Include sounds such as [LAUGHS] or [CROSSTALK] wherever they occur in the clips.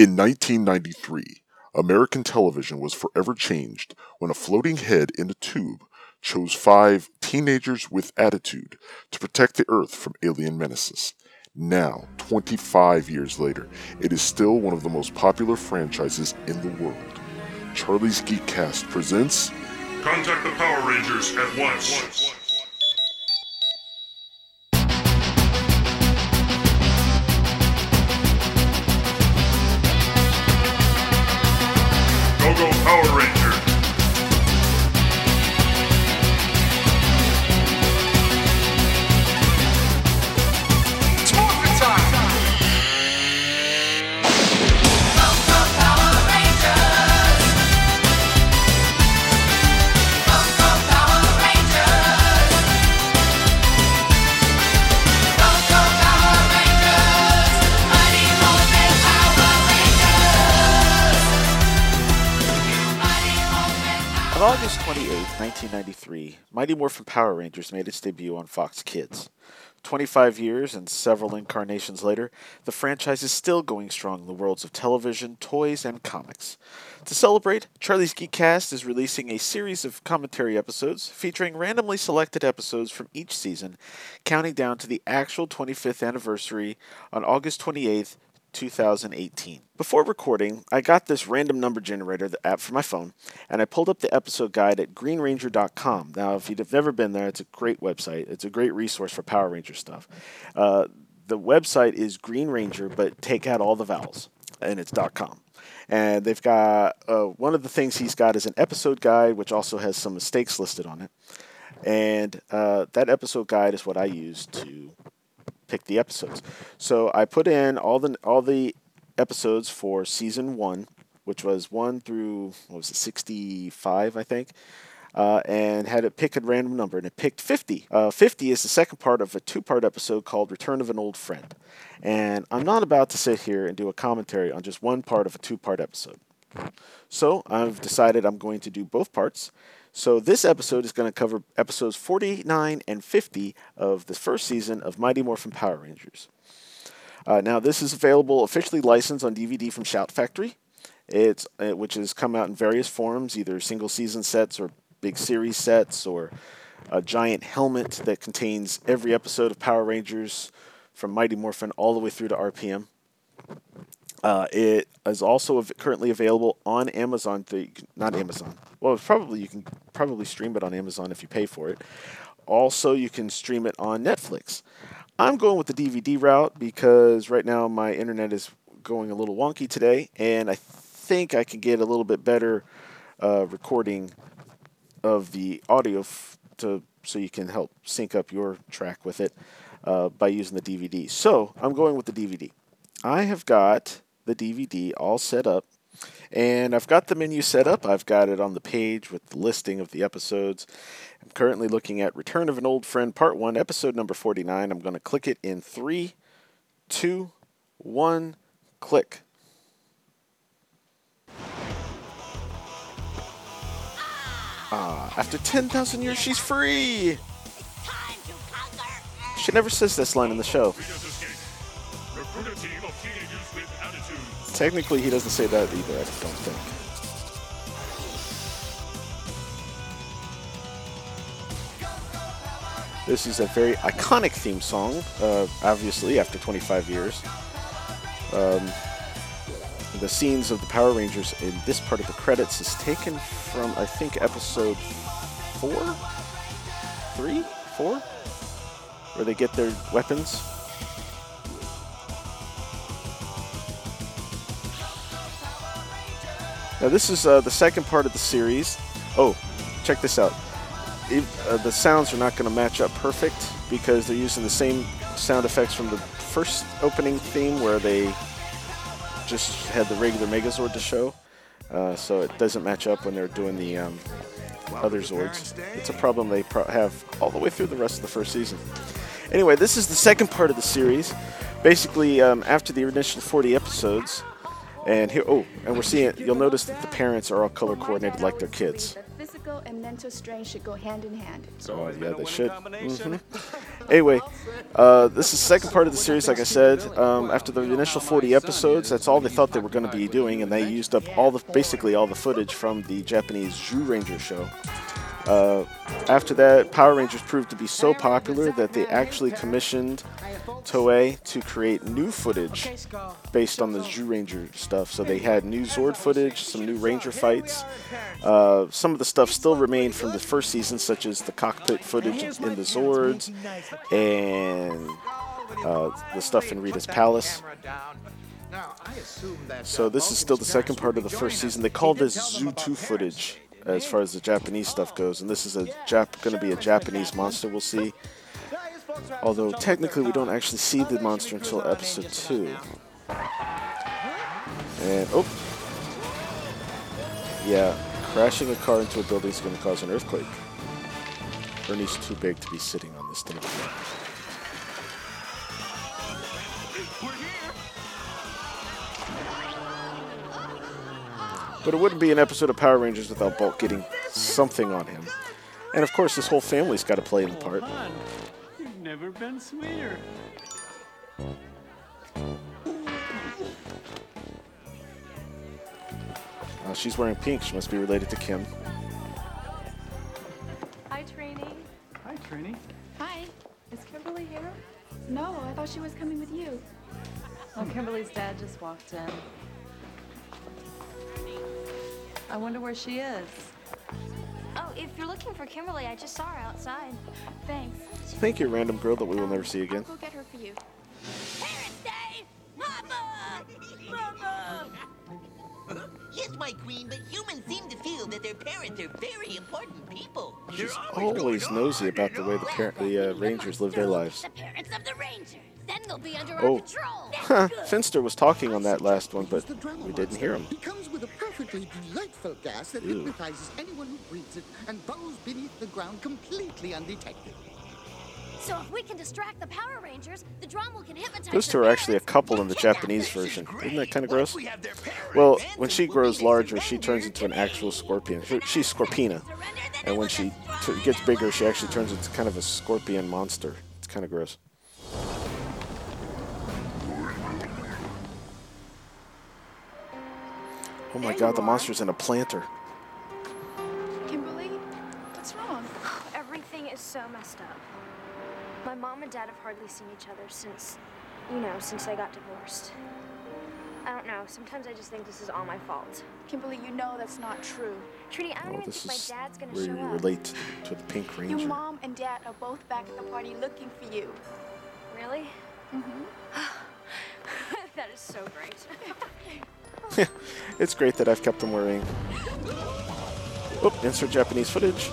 In 1993, American television was forever changed when a floating head in a tube chose five teenagers with attitude to protect the Earth from alien menaces. Now, 25 years later, it is still one of the most popular franchises in the world. Charlie's Geekcast presents Contact the Power Rangers at once. Go Mighty Morphin Power Rangers made its debut on Fox Kids. 25 years and several incarnations later, the franchise is still going strong in the worlds of television, toys, and comics. To celebrate, Charlie's Geekcast is releasing a series of commentary episodes featuring randomly selected episodes from each season, counting down to the actual 25th anniversary on August 28th, 2018. Before recording, I got this random number generator, the app for my phone, and I pulled up the episode guide at greenranger.com. Now, if you've never been there, it's a great website. It's a great resource for Power Ranger stuff. Uh, the website is Green Ranger, but take out all the vowels, and it's .com. And they've got uh, one of the things he's got is an episode guide, which also has some mistakes listed on it. And uh, that episode guide is what I use to pick the episodes. So I put in all the all the episodes for season one, which was one through what was it, sixty five, I think. Uh, and had it pick a random number, and it picked 50. Uh, 50 is the second part of a two part episode called Return of an Old Friend. And I'm not about to sit here and do a commentary on just one part of a two part episode. So I've decided I'm going to do both parts. So this episode is going to cover episodes 49 and 50 of the first season of Mighty Morphin Power Rangers. Uh, now this is available officially licensed on DVD from Shout Factory. It's uh, which has come out in various forms, either single season sets or big series sets, or a giant helmet that contains every episode of Power Rangers from Mighty Morphin all the way through to RPM. Uh, it is also currently available on Amazon. Th- not Amazon. Well, probably you can probably stream it on Amazon if you pay for it. Also, you can stream it on Netflix. I'm going with the DVD route because right now my internet is going a little wonky today, and I think I can get a little bit better uh, recording of the audio f- to so you can help sync up your track with it uh, by using the DVD. So I'm going with the DVD. I have got the DVD all set up, and I've got the menu set up. I've got it on the page with the listing of the episodes. I'm currently looking at Return of an Old Friend Part 1, episode number 49. I'm going to click it in three, two, one, click. Ah, after 10,000 years, she's free! She never says this line in the show. Technically, he doesn't say that either, I don't think. This is a very iconic theme song, uh, obviously, after 25 years. Um, the scenes of the Power Rangers in this part of the credits is taken from, I think, episode four? Three? Four? Where they get their weapons. Now, this is uh, the second part of the series. Oh, check this out. If, uh, the sounds are not going to match up perfect because they're using the same sound effects from the first opening theme where they just had the regular Megazord to show. Uh, so it doesn't match up when they're doing the um, other Zords. It's a problem they pro- have all the way through the rest of the first season. Anyway, this is the second part of the series. Basically, um, after the initial 40 episodes, and here, oh, and we're seeing, you'll notice that the parents are all color coordinated like their kids. Physical and mental strain should go hand in hand. Oh, yeah, they should. Mhm. Anyway, uh, this is the second part of the series, like I said. Um, after the initial 40 episodes, that's all they thought they were going to be doing, and they used up all the basically all the footage from the Japanese Zyuranger show. Uh, after that, Power Rangers proved to be so popular that they actually commissioned Toei to create new footage based on the Zoo Zyuranger stuff. So they had new Zord footage, some new Ranger fights. Uh, some of the stuff still remained from the first season, such as the cockpit footage in the Zords and uh, the stuff in Rita's Palace. So this is still the second part of the first season. They call this Zyu2 footage as far as the Japanese stuff goes, and this is a Jap- going to be a Japanese monster we'll see. Although technically we don't actually see the monster until episode two. And oh, yeah, crashing a car into a building is going to cause an earthquake. Ernie's too big to be sitting on this thing. But it wouldn't be an episode of Power Rangers without Bulk getting something on him. And of course, this whole family's got to play in the part. You've never been sweeter. Uh, she's wearing pink. She must be related to Kim. Hi, Trini. Hi, Trini. Hi. Is Kimberly here? No, I thought she was coming with you. Oh, Kimberly's dad just walked in. I wonder where she is. Oh, if you're looking for Kimberly, I just saw her outside. Thanks. Thank you, random girl that we will never see again. I'll go get her for you. Parents' Day! Mama! Mama! [LAUGHS] Yes, my queen, but humans seem to feel that their parents are very important people. She's always nosy about the way the par- the uh, Rangers live their lives. The parents of the Rangers. Then they'll be under Oh. our control. Huh, Finster was talking on that last one, but we didn't hear him. He comes with a perfectly delightful gas that Ew. hypnotizes anyone who breathes it and bows beneath the ground completely undetected. So if we can distract the Power Rangers, the Dramole can hypnotize Those two are actually a couple in the Japanese version. Isn't that kind of gross? Well, when she grows larger, she turns into an actual scorpion. She's Scorpina. And when she gets bigger, she actually turns into kind of a scorpion monster. It's kind of gross. Oh my god, the monster's in a planter. Kimberly, what's wrong? [SIGHS] Everything is so messed up. My mom and dad have hardly seen each other since, you know, since I got divorced. I don't know. Sometimes I just think this is all my fault. Kimberly, you know that's not true. Trini, I don't Oh, even this think is my dad's gonna where show you up. relate to, to the Pink Ranger. Your mom and dad are both back at the party looking for you. Really? Mm-hmm. [SIGHS] [LAUGHS] that is so great. [LAUGHS] [LAUGHS] It's great that I've kept them worrying. Oh, insert Japanese footage.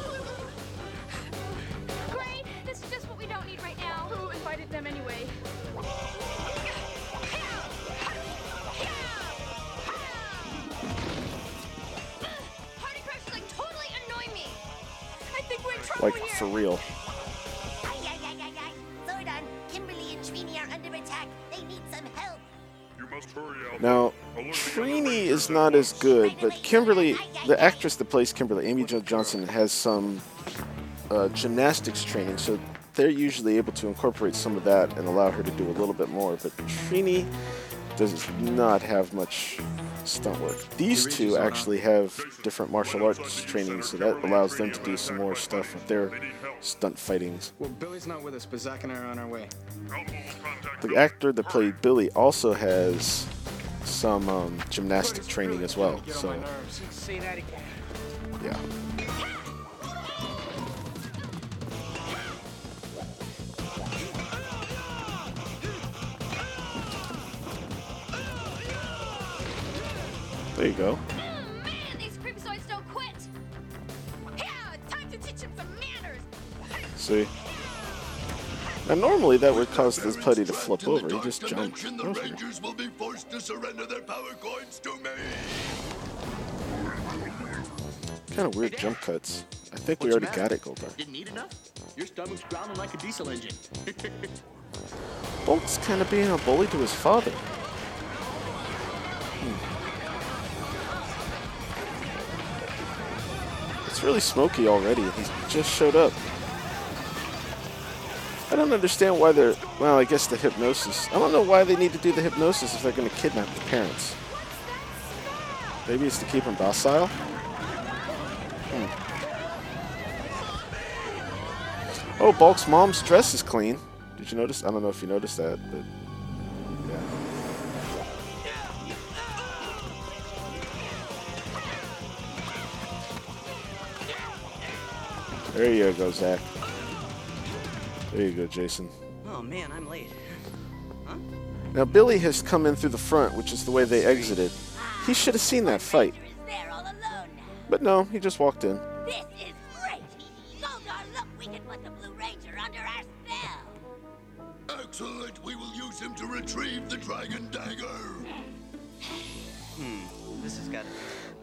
Is not as good, but Kimberly, the actress that plays Kimberly, Amy Jo Johnson, has some uh, gymnastics training, so they're usually able to incorporate some of that and allow her to do a little bit more. But Trini does not have much stunt work. These two actually have different martial arts training, so that allows them to do some more stuff with their stunt fightings. Well, Billy's not with us, but Zach and I are on our way. Alpha will contact The actor that played Billy also has some um, gymnastic training as well. So my nerves. Say that again. yeah. There you go. Man, these creepzoids don't quit. Yeah, time to teach them some manners. See. Now normally that would cause this putty to flip over. He just jumped. To surrender their power coins to me. Kind of weird jump cuts. I think we already got it, Goldar. Didn't eat enough? Your stomach's growling like a diesel engine. Bulk's kind of being a bully to his father. Hmm. It's really smoky already. He just showed up. I don't understand why they're. Well, I guess the hypnosis. I don't know why they need to do the hypnosis if they're going to kidnap the parents. Maybe it's to keep them docile? Hmm. Oh, Bulk's mom's dress is clean. Did you notice? I don't know if you noticed that, but. Yeah. There you go, Zach. There you go, Jason. Oh man, I'm late. Huh? Now, Billy has come in through the front, which is the way they exited. He should have seen that fight. They're all alone. But no, he just walked in. This is great. Goldar, look, we can put the Blue Ranger under our spell. Excellent. We will use him to retrieve the Dragon Dagger. Hmm. This has got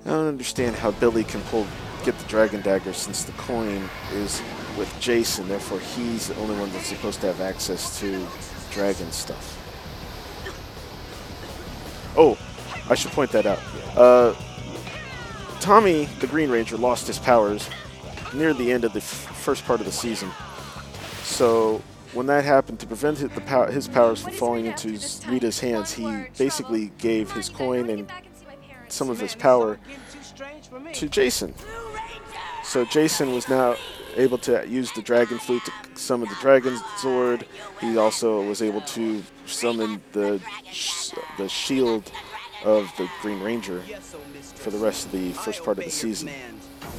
I don't understand how Billy can pull get the dragon dagger since the coin is with Jason. Therefore, he's the only one that's supposed to have access to dragon stuff. Oh, I should point that out. Uh, Tommy, the Green Ranger, lost his powers near the end of the first part of the season. So when that happened, to prevent the pow- his powers from falling into Rita's hands, he basically gave his coin and some of his power to Jason. So Jason was now able to use the dragon flute to summon the dragon sword. He also was able to summon the the shield of the Green Ranger for the rest of the first part of the season.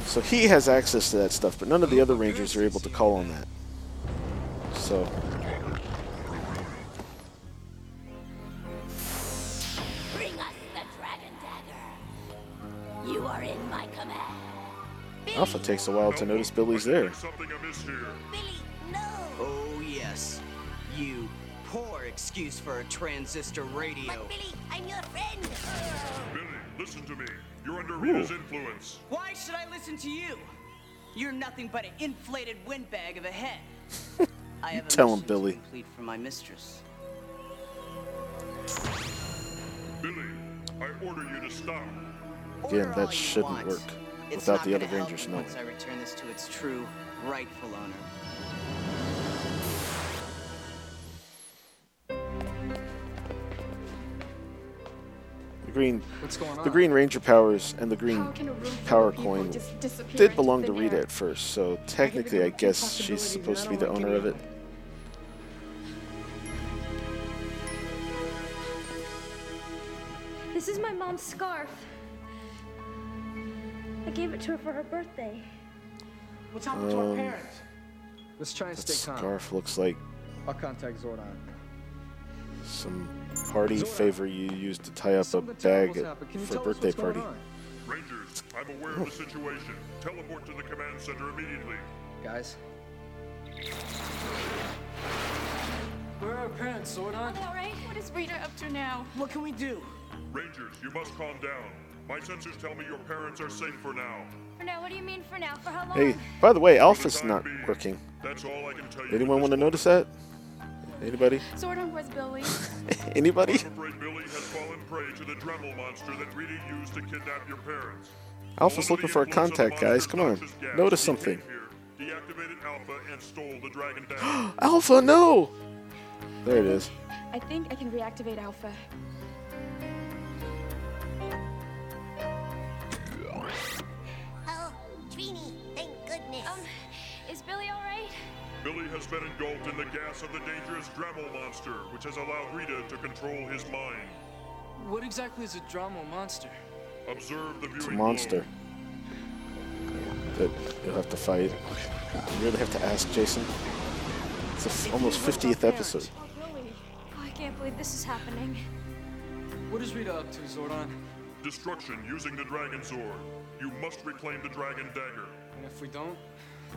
So he has access to that stuff, but none of the other Rangers are able to call on that. So Alpha takes a while to notice Billy's there. Something amiss here. Oh yes. You poor excuse for a transistor radio. Billy, I'm your friend. Billy, listen to me. You're under Rita's influence. Why should I listen to you? You're nothing but an inflated windbag of a head. [LAUGHS] I have a tell him, Billy. To complete for my mistress. Billy, I order you to stop. Again, all that shouldn't want. work It's without not the other Rangers me knowing. Once I return this to its true, rightful owner. The green, What's going the? Green Ranger powers and the Green How can a room full of Power Coin did belong to Rita air? at first, so technically, I guess she's supposed to be the owner of it. This is my mom's scarf. I gave it to her for her birthday. What's happened to our Um, parents? Let's try and That stay calm. scarf looks like I'll contact Zordon. some party Zora. favor you used to tie up a Something bag terrible's at- happened. Can you for a tell us birthday what's going party. on? Rangers, I'm aware of the situation. Teleport to the command center immediately. Guys. Where are our parents, Zordon? All right, what is Rita up to now? What can we do? Rangers, you must calm down. My sensors tell me your parents are safe for now. For now, what do you mean for now? For how long? Hey, by the way, Alpha's not working. That's all I can tell you. Anyone want to notice that? Anybody? [LAUGHS] Zordon, where's Billy? [LAUGHS] Anybody? I'm afraid Billy has fallen prey to the Dramole monster that Rita used to kidnap your parents. Alpha's looking for a contact, guys. Come on. Notice something. Deactivated Alpha and stole the Dragon [GASPS] Dagger. Alpha, no! There it is. I think I can reactivate Alpha. Oh, Trini, thank goodness. Um, is Billy all right? Billy has been engulfed in the gas of the dangerous Dramole monster, which has allowed Rita to control his mind. What exactly is a Dramole monster? Observe the viewing It's a monster. That you'll have to fight. You really have to ask Jason. It's the f- almost 50th episode. Oh, I can't believe this is happening. What is Rita up to, Zordon? Destruction using the Dragon Sword. You must reclaim the Dragon Dagger. And if we don't,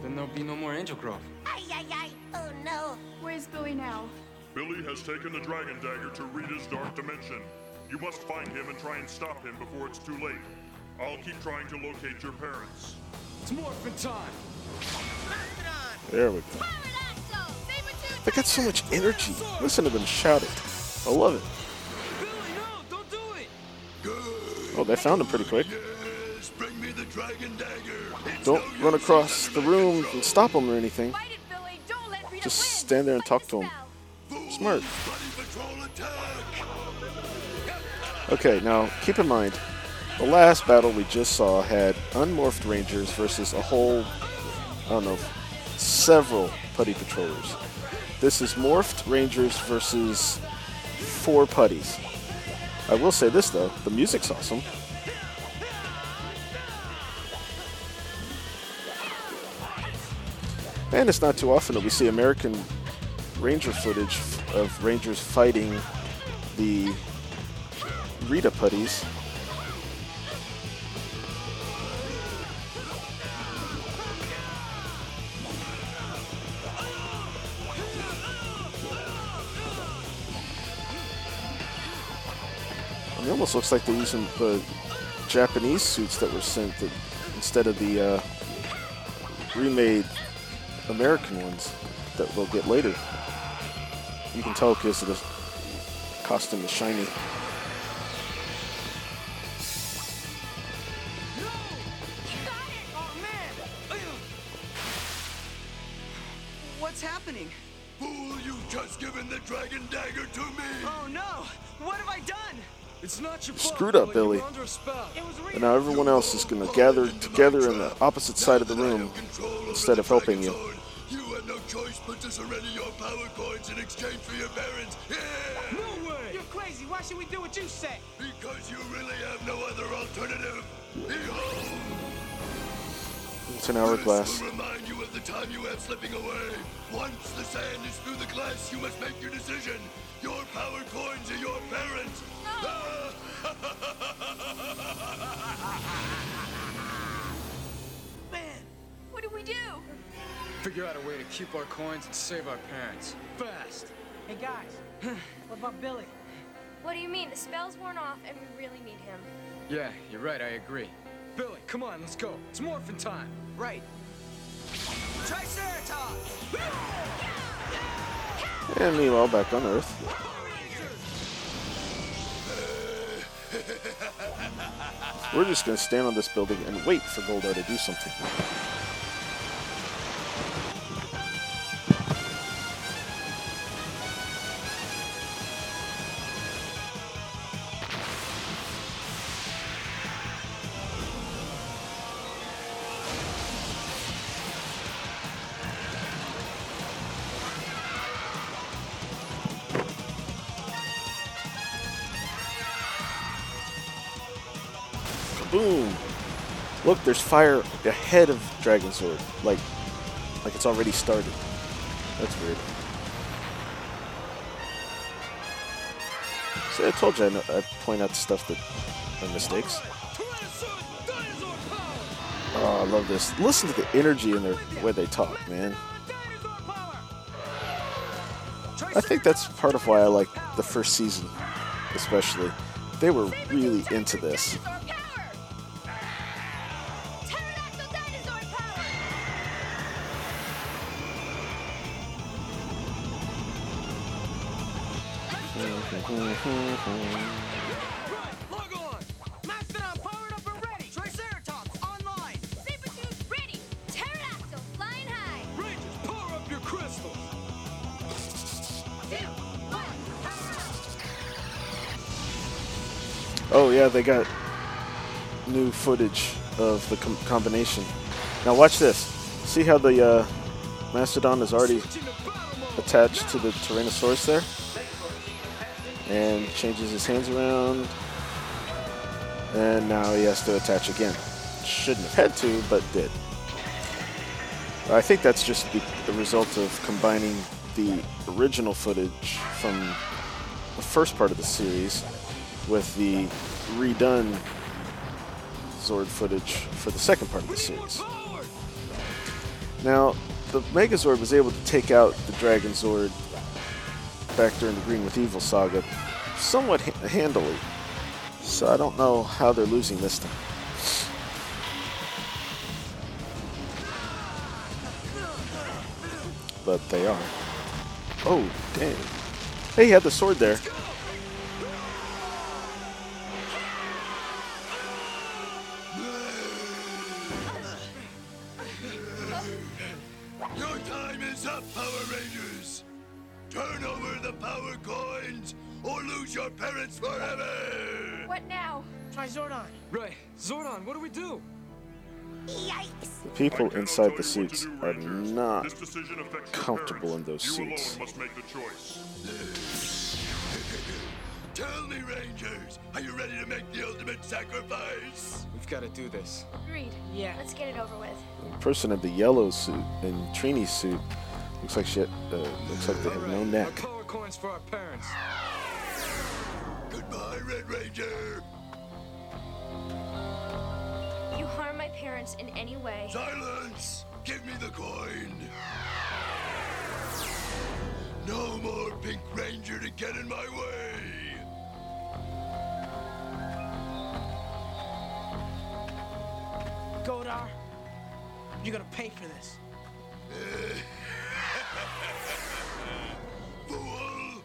then there'll be no more Angel Grove. Ay, ay, ay. Oh, no. Where's Billy now? Billy has taken the Dragon Dagger to Rita's Dark Dimension. You must find him and try and stop him before it's too late. I'll keep trying to locate your parents. It's morphin' time! There we go. They got so much energy. Listen to them shout it. I love it. Billy, no! Don't do it! Oh, they found him pretty quick. Don't no run across the room control. and stop him or anything. It, Billy. Don't let Rita Just win. stand there and talk to him. Smart. Putty Patrol attack! Okay, now keep in mind, the last battle we just saw had unmorphed rangers versus a whole, I don't know, several putty patrollers. This is morphed rangers versus four putties. I will say this though, the music's awesome. And it's not too often that we see American Ranger footage of Rangers fighting the Rita putties. i It almost looks like they're using the Japanese suits that were sent that, instead of the uh, remade American ones that we'll get later. You can tell because the costume is shiny. What's happening? Fool, you've just given the Dragon Dagger to me! Oh no! What have I done? It's not your. Screwed up, Billy. Billy. You were under a spell. And now everyone else is going to gather together in the opposite side of the room instead of helping you. You had no choice but to surrender your power coins in exchange for your parents. Yeah! No way! You're crazy. Why should we do what you say? Because you really have no other alternative. Behold! It's an hourglass. This will remind you of the time you have slipping away. Once the sand is through the glass, you must make your decision. Your power coins are your parents. No! [LAUGHS] Man, What do we do? Figure out a way to keep our coins and save our parents. Fast. Hey guys, [SIGHS] what about Billy? What do you mean? The spell's worn off and we really need him. Yeah, you're right. I agree. Billy, come on, let's go. It's morphin' time. Right. Triceratops! And meanwhile, back on Earth. [LAUGHS] We're just going to stand on this building and wait for Goldar to do something. Fire ahead of Dragon Sword, like, like it's already started. That's weird. See, I told you I, know, I point out stuff that are mistakes. Oh, I love this. Listen to the energy in their way they talk, man. I think that's part of why I like the first season, especially. They were really into this. Oh yeah, they got new footage of the com- combination. Now watch this. See how the uh, mastodon is already attached to the Tyrannosaurus there, and changes his hands around, and now he has to attach again. Shouldn't have had to, but did. I think that's just the, the result of combining the original footage from the first part of the series with the redone Zord footage for the second part of the series. Now, the Megazord was able to take out the Dragon Zord back during the Green with Evil saga somewhat ha- handily. So I don't know how they're losing this time. But they are. Oh, dang. Hey, he had the sword there. People inside the suits are not comfortable in those You suits. must make the choice. Tell me, Rangers, are you ready to make the ultimate sacrifice? We've got to do this. Agreed. Yeah. Let's get it over with. The person in the yellow suit in Trini's suit looks like shit. Uh, looks like they have no Our neck. power coins for our parents. Goodbye, Red Ranger. Parents in any way. Silence! Give me the coin. No more Pink Ranger to get in my way. Goldar, you're gonna pay for this. [LAUGHS] Fool!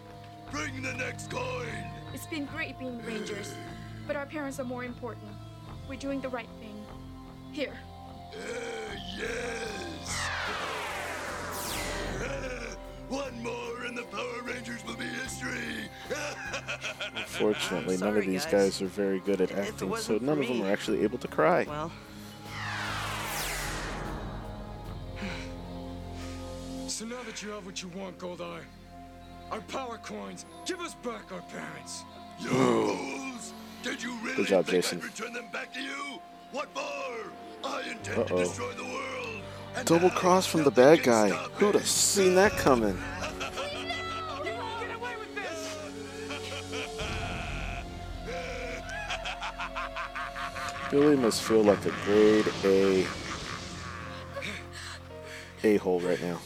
Bring the next coin. It's been great being Rangers, but our parents are more important. We're doing the right thing. Here. Uh, yes. Uh, one more and the Power Rangers will be history. [LAUGHS] Unfortunately, none of these guys. guys are very good at acting, so none of them are actually able to cry. Well, [SIGHS] So now that you have what you want, Goldar, our power coins, give us back our parents. You fools! Did you really Good job, think Jason. I'd return them back to you? What? I intend Uh-oh. destroy the world. Double cross from the bad guy. Who'd have seen that coming? get away with this. Billy must feel like a grade A a hole right now.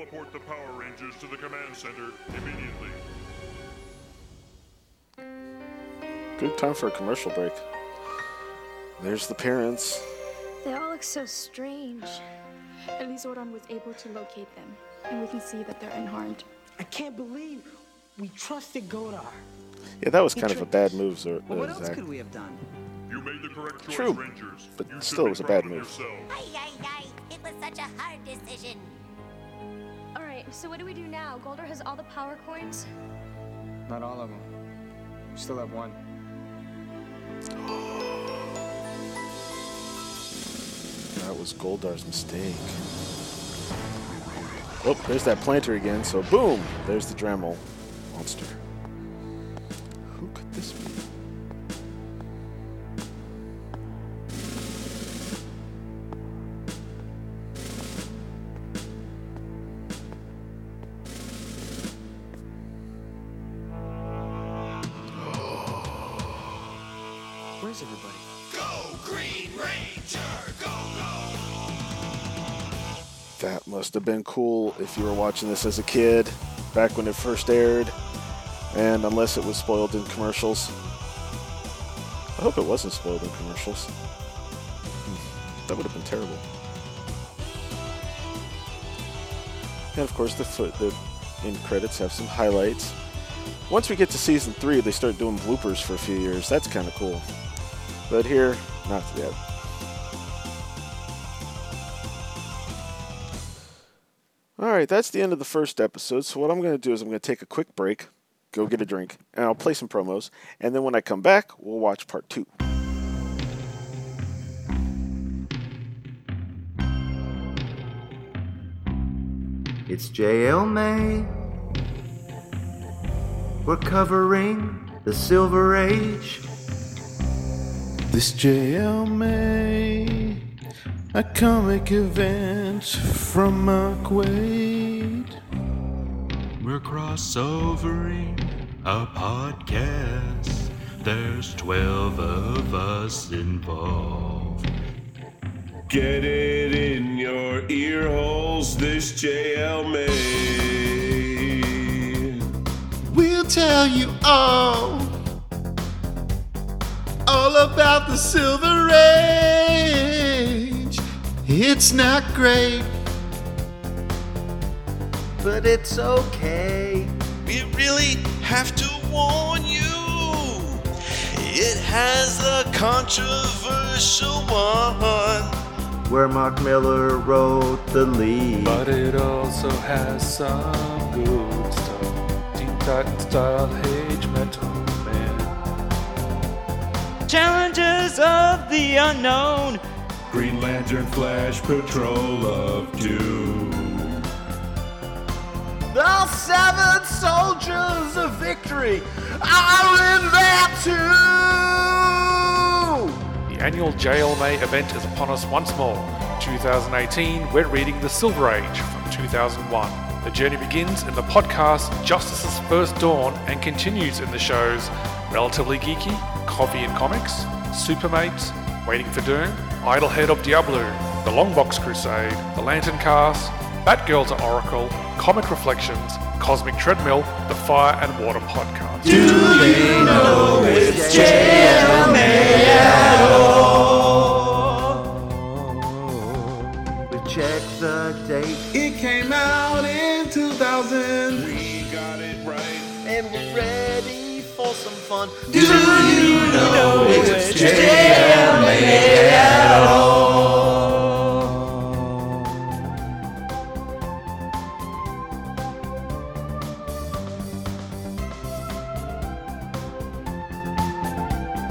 Teleport the Power Rangers to the command center immediately. Good time for a commercial break. There's the parents. They all look so strange. At least Zordon was able to locate them, and we can see that they're unharmed. I can't believe we trusted Goldar. Yeah, that was kind of a bad move, Zor- Well, what uh, else Zach. could we have done? You made the correct choice, True, Rangers. but you still, it was a bad move. yourselves. Ay, ay, ay! It was such a hard decision. All right, so what do we do now? Goldar has all the power coins. Not all of them. We still have one. That was Goldar's mistake. Oh, there's that planter again. So boom, there's the Dramole monster. That must have been cool if you were watching this as a kid, back when it first aired, and unless it was spoiled in commercials. I hope it wasn't spoiled in commercials. Hmm, That would have been terrible. And of course, the foot, the end credits have some highlights. Once we get to season three, they start doing bloopers for a few years. That's kind of cool. But here, not yet. Right, that's the end of the first episode. So what I'm going to do is I'm going to take a quick break, go get a drink, and I'll play some promos. And then when I come back, we'll watch part two. It's JL May. We're covering the Silver Age. This JL May, a comic event from Mark Waid. We're crossovering a podcast. There's 12 of us involved. Get it in your ear holes, this JL May. We'll tell you all, all about the Silver Age. It's not great, but it's okay. We really have to warn you. It has a controversial one. Where Mark Millar wrote the lead. But it also has some good stuff. Teen Titan style Age Metal Man. Challengers of the Unknown. Green Lantern Flash Patrol of Doom. The seven soldiers of victory are in there too! The annual JLMA event is upon us once more. 2018, we're reading The Silver Age from 2001. The journey begins in the podcast Justice's First Dawn and continues in the shows Relatively Geeky, Coffee and Comics, Supermates, Waiting for Doom, Idol-Head of Diablo, The Longbox Crusade, The Lantern Cast, Batgirl to Oracle, Comic Reflections, Cosmic Treadmill, the Fire and Water Podcast. Do you know it's JLMA at all? Fun. Do you know it's JLMA at all?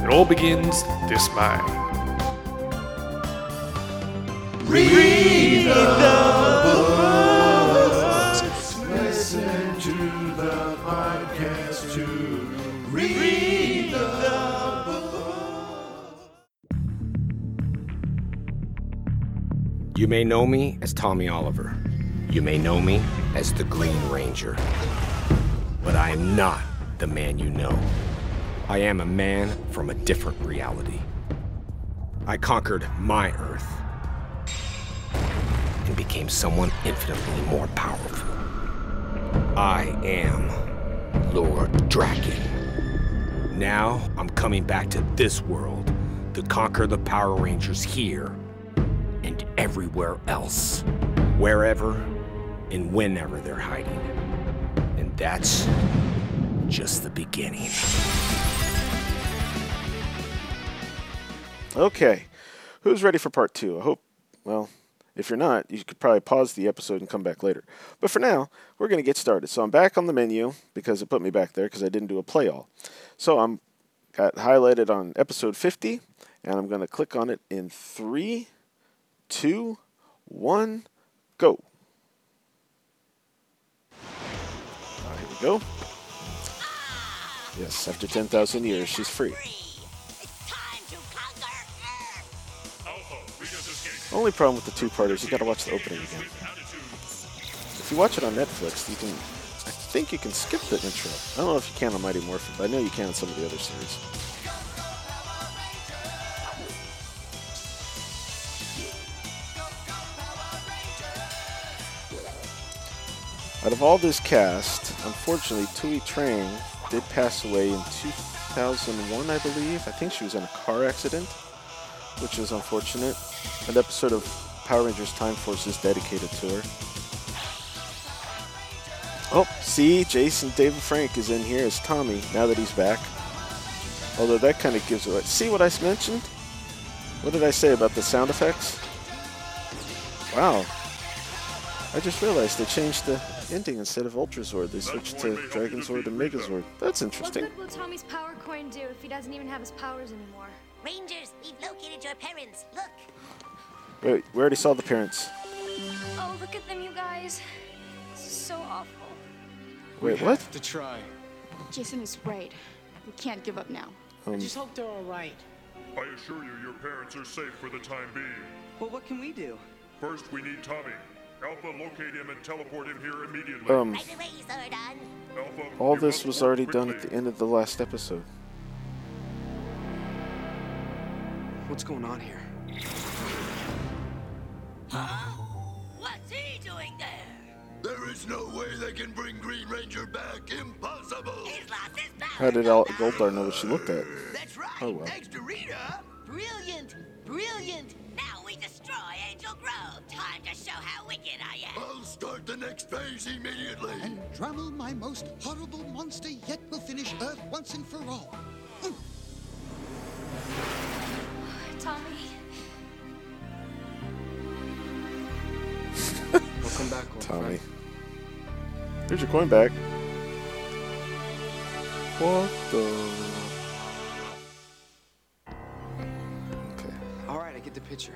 It all begins this May. Read the may know me as Tommy Oliver. You may know me as the Green Ranger. But I am not the man you know. I am a man from a different reality. I conquered my Earth and became someone infinitely more powerful. I am Lord Drakkon. Now I'm coming back to this world to conquer the Power Rangers here everywhere else, wherever and whenever they're hiding. And that's just the beginning. Okay, who's ready for part two? I hope, well, if you're not, you could probably pause the episode and come back later. But for now, we're going to get started. So I'm back on the menu because it put me back there because I didn't do a play all. So I'm got highlighted on episode 50, and I'm going to click on it in three, two, one, go. All right, here we go. Yes, after 10,000 years, she's free. Only problem with the two-parters, you gotta watch the opening again. If you watch it on Netflix, you can, I think you can skip the intro. I don't know if you can on Mighty Morphin, but I know you can on some of the other series. Out of all this cast, unfortunately, Thuy Trang did pass away in 2001, I believe. I think she was in a car accident, which is unfortunate. An episode of Power Rangers Time Force is dedicated to her. Oh, see, Jason David Frank is in here as Tommy now that he's back. Although that kind of gives away. See what I mentioned? What did I say about the sound effects? Wow. I just realized they changed the ending instead of Ultra Zord. They switched to Dragon Zord and Megazord. That's interesting. What good will Tommy's power coin do if he doesn't even have his powers anymore? Rangers, we've located your parents. Look. Wait, we already saw the parents. Oh, look at them, you guys. This is so awful. Wait, what? To try. Jason is right. We can't give up now. Um, I just hope they're all right. I assure you, your parents are safe for the time being. Well, what can we do? First, we need Tommy. Alpha, locate him and teleport him here immediately. Um, Alpha, all this was work already done at the end of the last episode. What's going on here? Huh? What's he doing there? There is no way they can bring Green Ranger back. Impossible. He's lost his power. How did Al Goldar know what she looked at? That's right. Oh well. Thanks to Rita. Brilliant. Brilliant. Now we destroy Angel Grove. Time to show how wicked I am. I'll start the next phase immediately. And Dramole, my most horrible monster yet, will finish Earth once and for all. Tommy. We'll back, old Tommy. friend. Here's your coin back. What the? Okay. All right, I get the picture.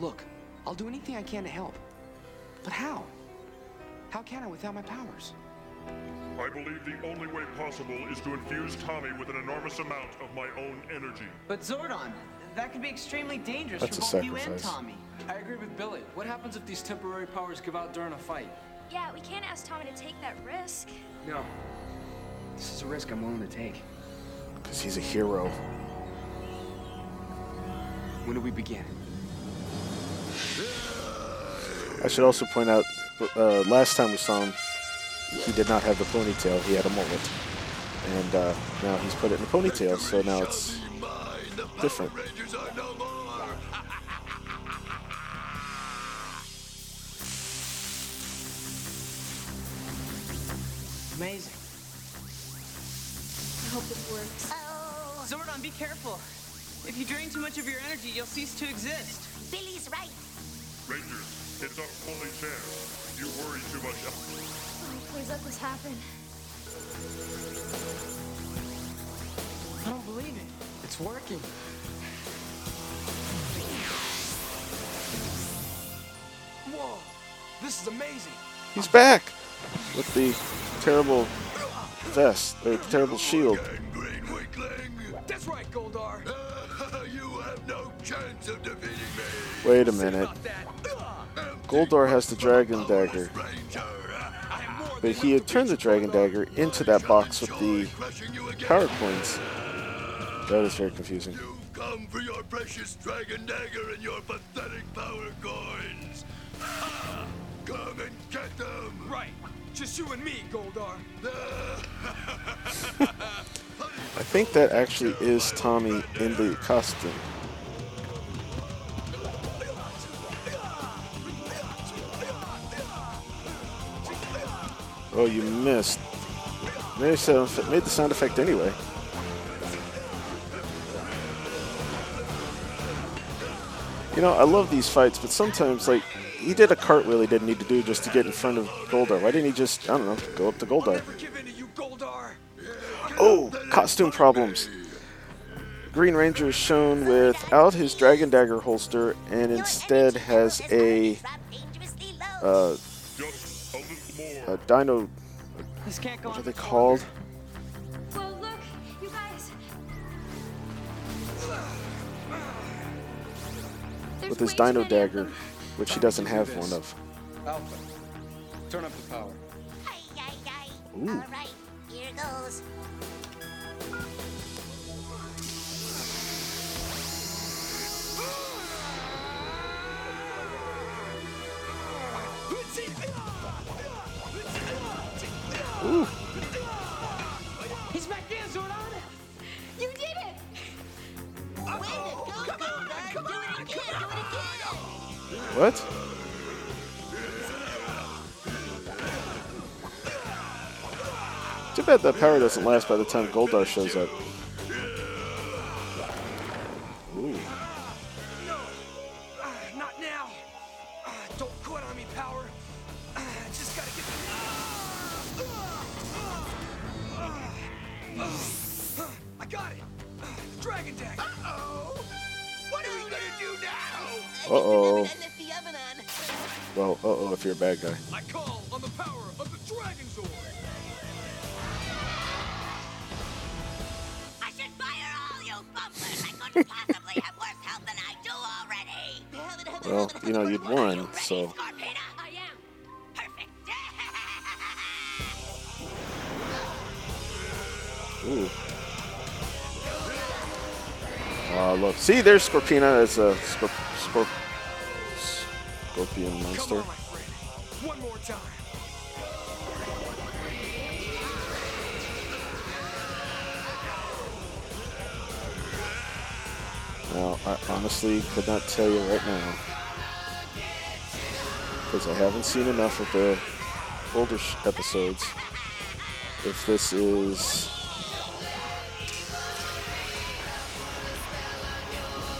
Look, I'll do anything I can to help. But how? How can I without my powers? I believe the only way possible is to infuse Tommy with an enormous amount of my own energy. But Zordon, that could be extremely dangerous That's for a both you and. Tommy. I agree with Billy. What happens if these temporary powers give out during a fight? Yeah, we can't ask Tommy to take that risk. No. This is a risk I'm willing to take. Because he's a hero. When do we begin? I should also point out, uh, last time we saw him, he did not have the ponytail. He had a mullet, and uh, now he's put it in a ponytail. So now it's different. Rangers are no more. Amazing. I hope this works. Oh. Zordon, be careful. If you drain too much of your energy, you'll cease to exist. Billy's right. Rangers, it's our only chance. You worry too much. Oh, please let this happen. I don't believe it. It's working. Whoa! This is amazing. He's back with the terrible vest, the terrible shield. That's right, Goldar. you have no chance of defeating me. Wait a minute. Goldar has the dragon dagger, but he had turned the dragon dagger into that box with the power coins. That is very confusing. Come for your precious dragon dagger and your pathetic power coins. Ah, come and get them. Right. Just you and me, Goldar. [LAUGHS] I think that actually is Tommy in the costume. Oh, you missed. Made, made the sound effect anyway. You know, I love these fights, but sometimes, like, he did a cartwheel he didn't need to do just to get in front of Goldar. Why didn't he just, I don't know, go up to Goldar? Oh, costume problems. Green Ranger is shown without his Dragon Dagger holster and instead has a, uh, a dino. This can't go What are they called? Well, look, you guys. With his Dino Dagger, which he doesn't have one of. Alpha, turn up the power. Ooh. All right, here goes. Ooh. He's back there, Zordon! You did it! What? Too bad that power doesn't last by the time Goldar shows up. [LAUGHS] Well, you know, you'd won, so. I am. Perfect. [LAUGHS] Ooh. Oh, look. See, there's Scorpina as a scorp- scorp- scorpion monster. One more time. Now, I honestly could not tell you right now because I haven't seen enough of the older sh- episodes. If this is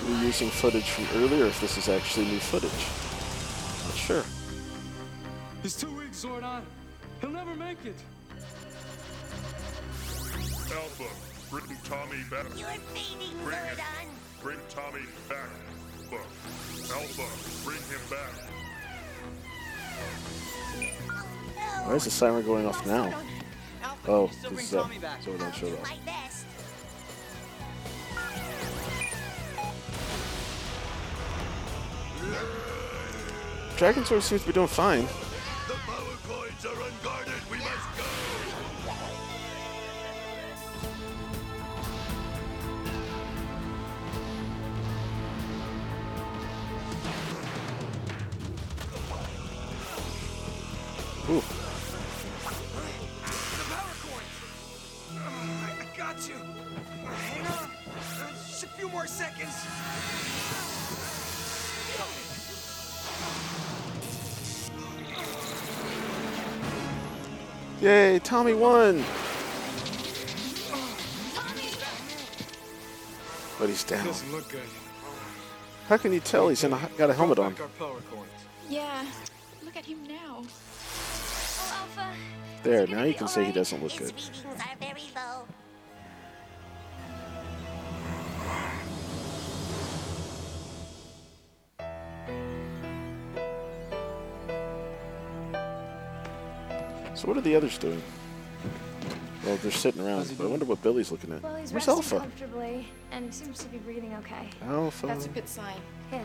reusing footage from earlier, if this is actually new footage. Not sure. He's too weak, Zordon. He'll never make it. Alpha, bring Tommy back. You're fading, Bring it. Zordon. Bring Tommy back. Alpha, Alpha, bring him back. Why is the siren going off now? Oh, still this is bring uh, Tommy back. Zordon showed up. My best. Dragonzord seems to be doing fine. Ooh. The power coins. Uh, I, I got you. Hang on. Just a few more seconds. Yay, Tommy won! But he's down. Doesn't look good. How can you tell he's in a, got a helmet on? Back our power coins. Yeah. Look at him now. Alpha. There, now you can say he doesn't look good. readings are very low. So what are the others doing? Well, they're sitting around. But I wonder what Billy's looking at. Well, he's Where's Alpha? comfortably and he seems to be breathing okay. Alpha. That's a good sign. Yeah.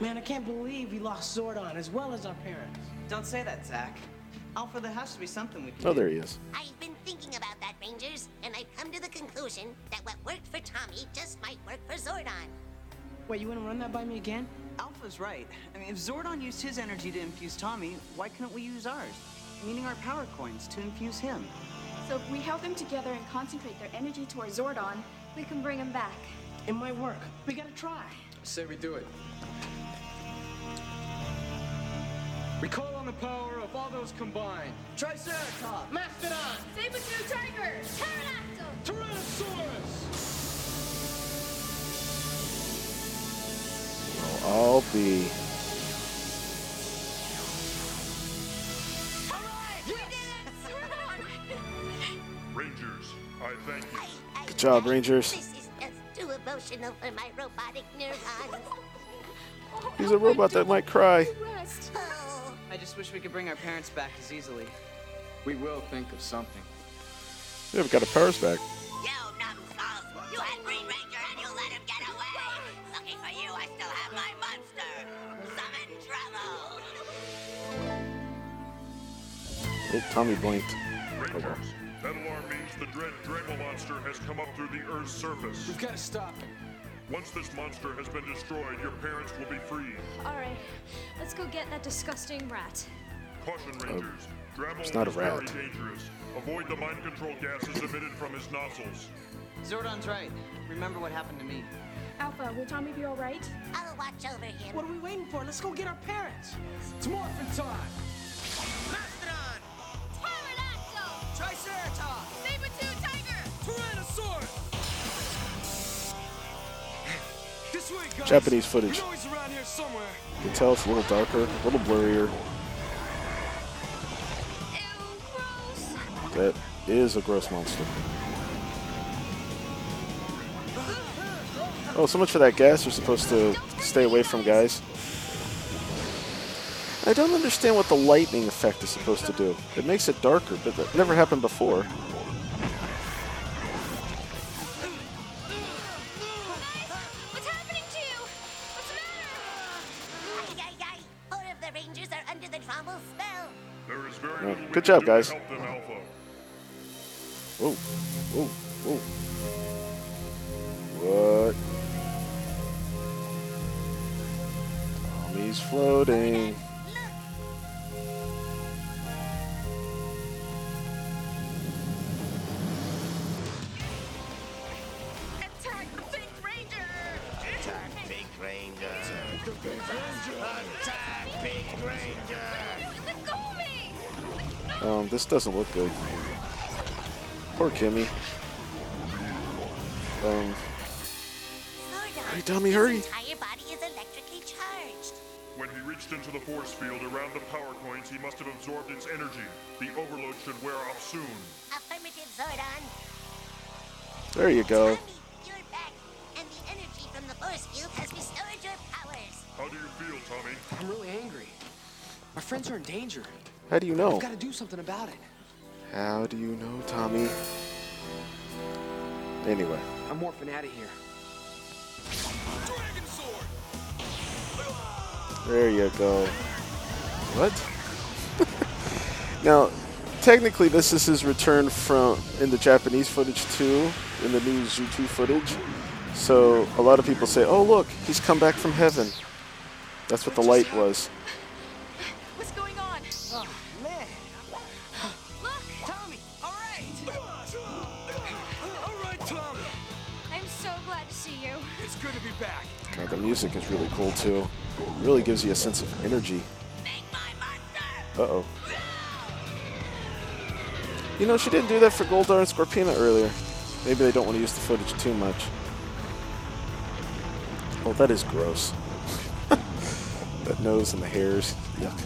Man, I can't believe we lost Zordon as well as our parents. Don't say that, Zach. Alpha, there has to be something we can Oh, do. there he is. I've been thinking about that, Rangers, and I've come to the conclusion that what worked for Tommy just might work for Zordon. Wait, you want to run that by me again? Alpha's right. I mean, if Zordon used his energy to infuse Tommy, why couldn't we use ours? Meaning our power coins to infuse him. So if we held them together and concentrate their energy towards Zordon, We can bring him back. It might work. We gotta try. Say we do it. We call on the power of all those combined. Triceratops, Mastodon, Saber-tooth tiger! Pterodactyl! Tyrannosaurus! Well, I'll be. [LAUGHS] Rangers, I thank you. Good job, Rangers. This is just too emotional for my robotic neurons. He's a robot that might cry. [LAUGHS] Rest. I just wish we could bring our parents back as easily. We will think of something. Yeah, we got our powers back. You numbskulls! You had Green Ranger and you let him get away! Lucky for you, I still have my monster! Summon trouble! Oh, Tommy blinked. Rangers, that alarm means the dread Dramole monster has come up through the Earth's surface. We've got to stop him. Once this monster has been destroyed, your parents will be free. All right, let's go get that disgusting rat. Caution, um, Rangers. Dramole it's not a is rat. very dangerous. Avoid the mind control gases emitted from his nostrils. Zordon's right. Remember what happened to me. Alpha, will Tommy be all right? I'll watch over him. What are we waiting for? Let's go get our parents. It's morphin' time! Mastodon! Pterodactyl! Triceratops! Saber-tooth tiger! Tyrannosaurus! Japanese footage. We know he's around here somewhere. You can tell it's a little darker, a little blurrier. That is a gross monster. Oh, so much for that gas you're supposed to stay away from, guys. I don't understand what the lightning effect is supposed to do. It makes it darker, but that never happened before. Good job, guys. This doesn't look good. Poor Kimmy. Um, hurry, Tommy, hurry! entire body is electrically charged. When he reached into the force field around the power coins, he must have absorbed its energy. The overload should wear off soon. Affirmative, Zordon. There you go. You're back, and the energy from the force field has restored your powers. How do you feel, Tommy? I'm really angry. My friends are in danger. How do you know? I've got to do something about it. How do you know, Tommy? Anyway, I'm morphing out of here. there you go. What? [LAUGHS] now, technically, this is his return from in the Japanese footage too, in the new Zyu2 footage. So a lot of people say, "Oh, look, he's come back from heaven." That's what the light was. Music is really cool too. It really gives you a sense of energy. Uh oh. You know, she didn't do that for Goldar and Scorpina earlier. Maybe they don't want to use the footage too much. Oh, that is gross. [LAUGHS] that nose and the hairs. Yuck.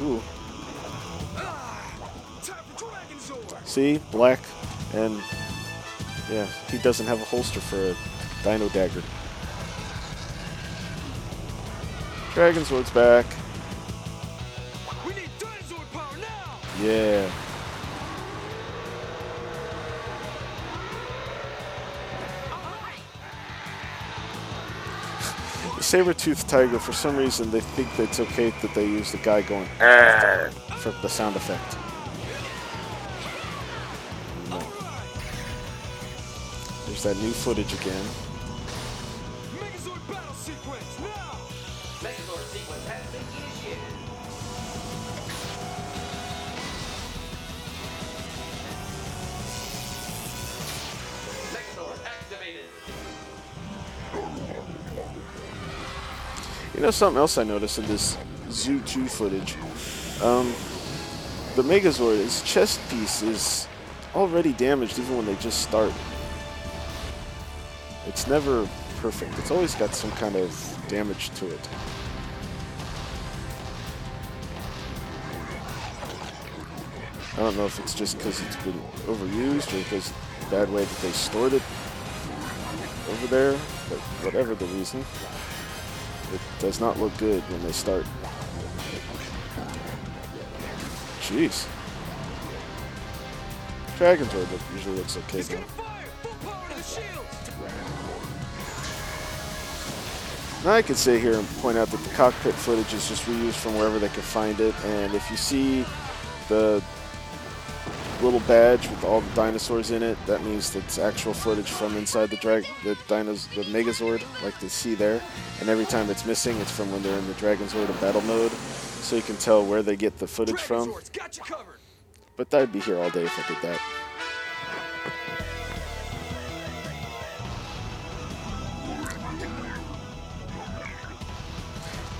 Ooh. See? Black. And, yeah, he doesn't have a holster for a Dino Dagger. Dragonzord's back. We need dinosaur power now! Yeah. The saber-toothed tiger, for some reason, they think that it's okay that they use the guy going "Arr!" for the sound effect. No. There's that new footage again. You know something else I noticed in this Zyu2 footage? Um, the Megazord, its chest piece is already damaged even when they just start. It's never perfect. It's always got some kind of damage to it. I don't know if it's just because it's been overused or because the bad way that they stored it over there, but whatever the reason. It does not look good when they start. Jeez. Dragonzord look, usually looks okay though. Now I could sit here and point out that the cockpit footage is just reused from wherever they could find it, and if you see the little badge with all the dinosaurs in it, that means that's actual footage from inside the drag the dinos the Megazord, like they see there. And every time it's missing, it's from when they're in the Dragonzord in battle mode, so you can tell where they get the footage from. Got you covered. But I'd be here all day if I did that.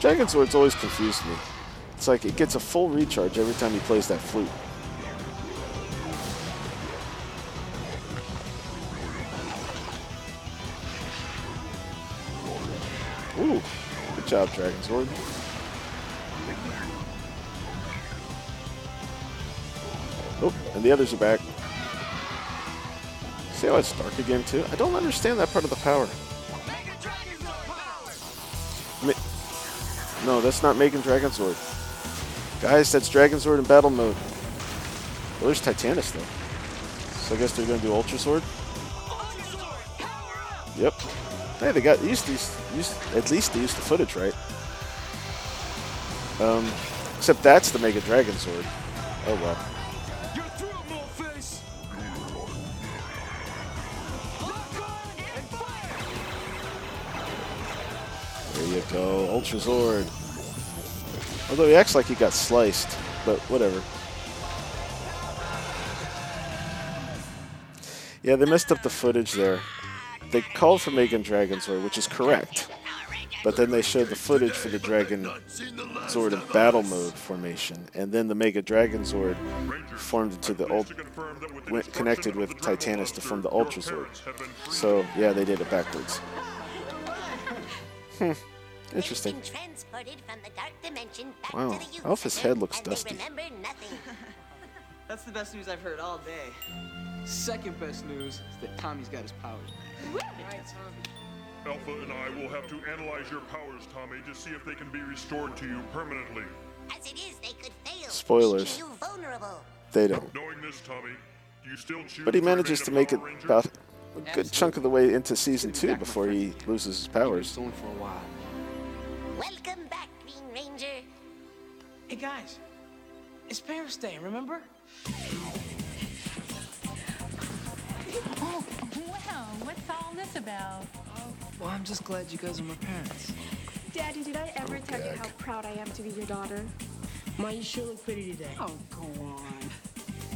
Dragonzord's always confused me. It's like it gets a full recharge every time he plays that flute. Job, Dragonzord. Oh, and the others are back. See how oh, it's dark again, too? I don't understand that part of the power. Ma- no, that's not making Dragonzord. Guys, that's Dragonzord in battle mode. Well, there's Titanus, though. So I guess they're going to do Ultrazord? Yep. Hey, they got used to used, at least they used the footage right. Um, except that's the Mega Dragonzord. Oh well. There you go, Ultra Zord. Although he acts like he got sliced, but whatever. Yeah, they messed up the footage there. They called for Mega Dragonzord, which is correct. But then they showed the footage for the Dragon Zord in battle mode formation, and then the Mega Dragon Zord formed into the ult- went connected with Titanus to form the Ultra Zord. So yeah, they did it backwards. Hmm. Interesting. Wow, Alpha's head looks dusty. That's the best news I've heard all day. Second best news is that Tommy's got his powers back. Alpha and I will have to analyze your powers, Tommy, to see if they can be restored to you permanently. As it is, they could fail, Spoilers. you vulnerable. They don't. Knowing this, Tommy, do you still choose But he manages to make it Ranger? about a good chunk of the way into season two before he loses his powers. Going for a while. Welcome back, Green Ranger. Hey guys, it's Paris Day, remember? Oh, wow, what's all this about? Well, I'm just glad you guys are my parents. Daddy, did I ever tell you how proud I am to be your daughter? Ma, you sure look pretty today. Oh, go on.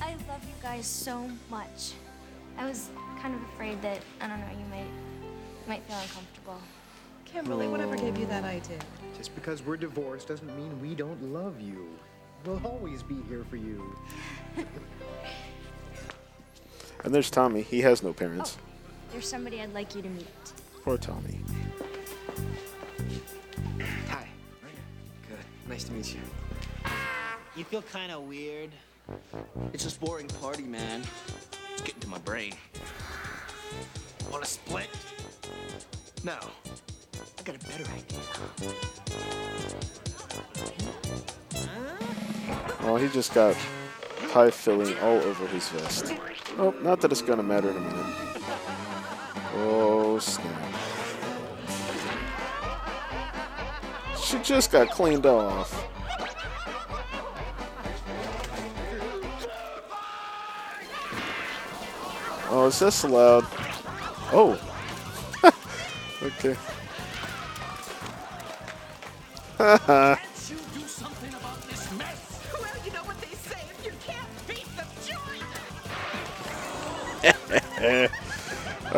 I love you guys so much. I was kind of afraid that, I don't know, you might, might feel uncomfortable. Kimberly, whatever gave you that idea? Just because we're divorced doesn't mean we don't love you. We'll always be here for you. [LAUGHS] And there's Tommy. He has no parents. Oh, there's somebody I'd like you to meet. Poor Tommy. Hi. Good. Nice to meet you. You feel kind of weird. It's just boring party, man. It's getting to my brain. Want to split? No. I got a better idea. Oh, he just got pie filling all over his vest. Oh, not that it's gonna matter in a minute. Oh, snap. She just got cleaned off. Oh, is this allowed? Oh. [LAUGHS] okay. [LAUGHS] Haha.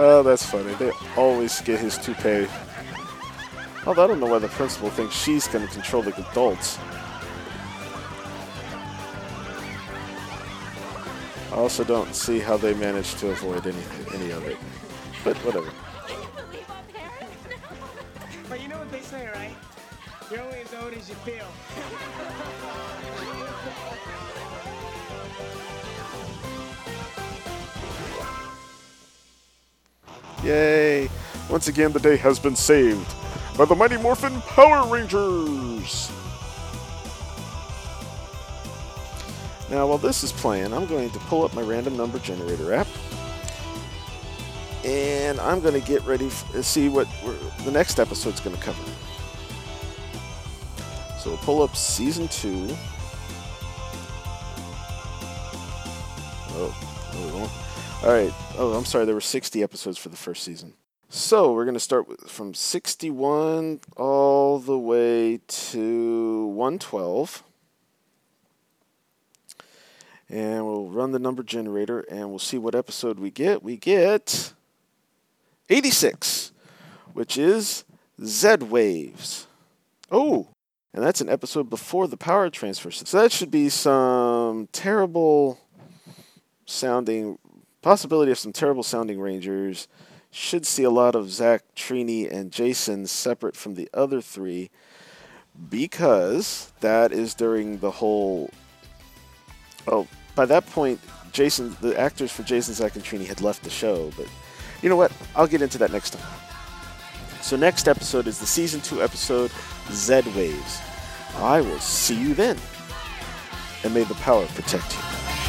Oh, that's funny. They always get his toupee. Although I don't know why the principal thinks she's going to control the adults. I also don't see how they managed to avoid any any of it. But whatever. But you know what they say, right? You're only as old as you feel. [LAUGHS] Yay. Once again, the day has been saved by the Mighty Morphin Power Rangers. Now, while this is playing, I'm going to pull up my random number generator app. And I'm going to get ready to uh, see what the next episode's going to cover. So we'll pull up Season 2. All right. Oh, I'm sorry. There were 60 episodes for the first season. So we're going to start with, from 61 all the way to 112. And we'll run the number generator and we'll see what episode we get. We get 86, which is Z Waves. Oh, and that's an episode before the power transfer. So that should be some terrible sounding, possibility of some terrible sounding Rangers. Should see a lot of Zach, Trini, and Jason separate from the other three because that is during the whole. Oh, by that point, Jason, the actors for Jason, Zach, and Trini had left the show, but you know what? I'll get into that next time. So next episode is the season two episode, Z Waves. I will see you then. And may the power protect you.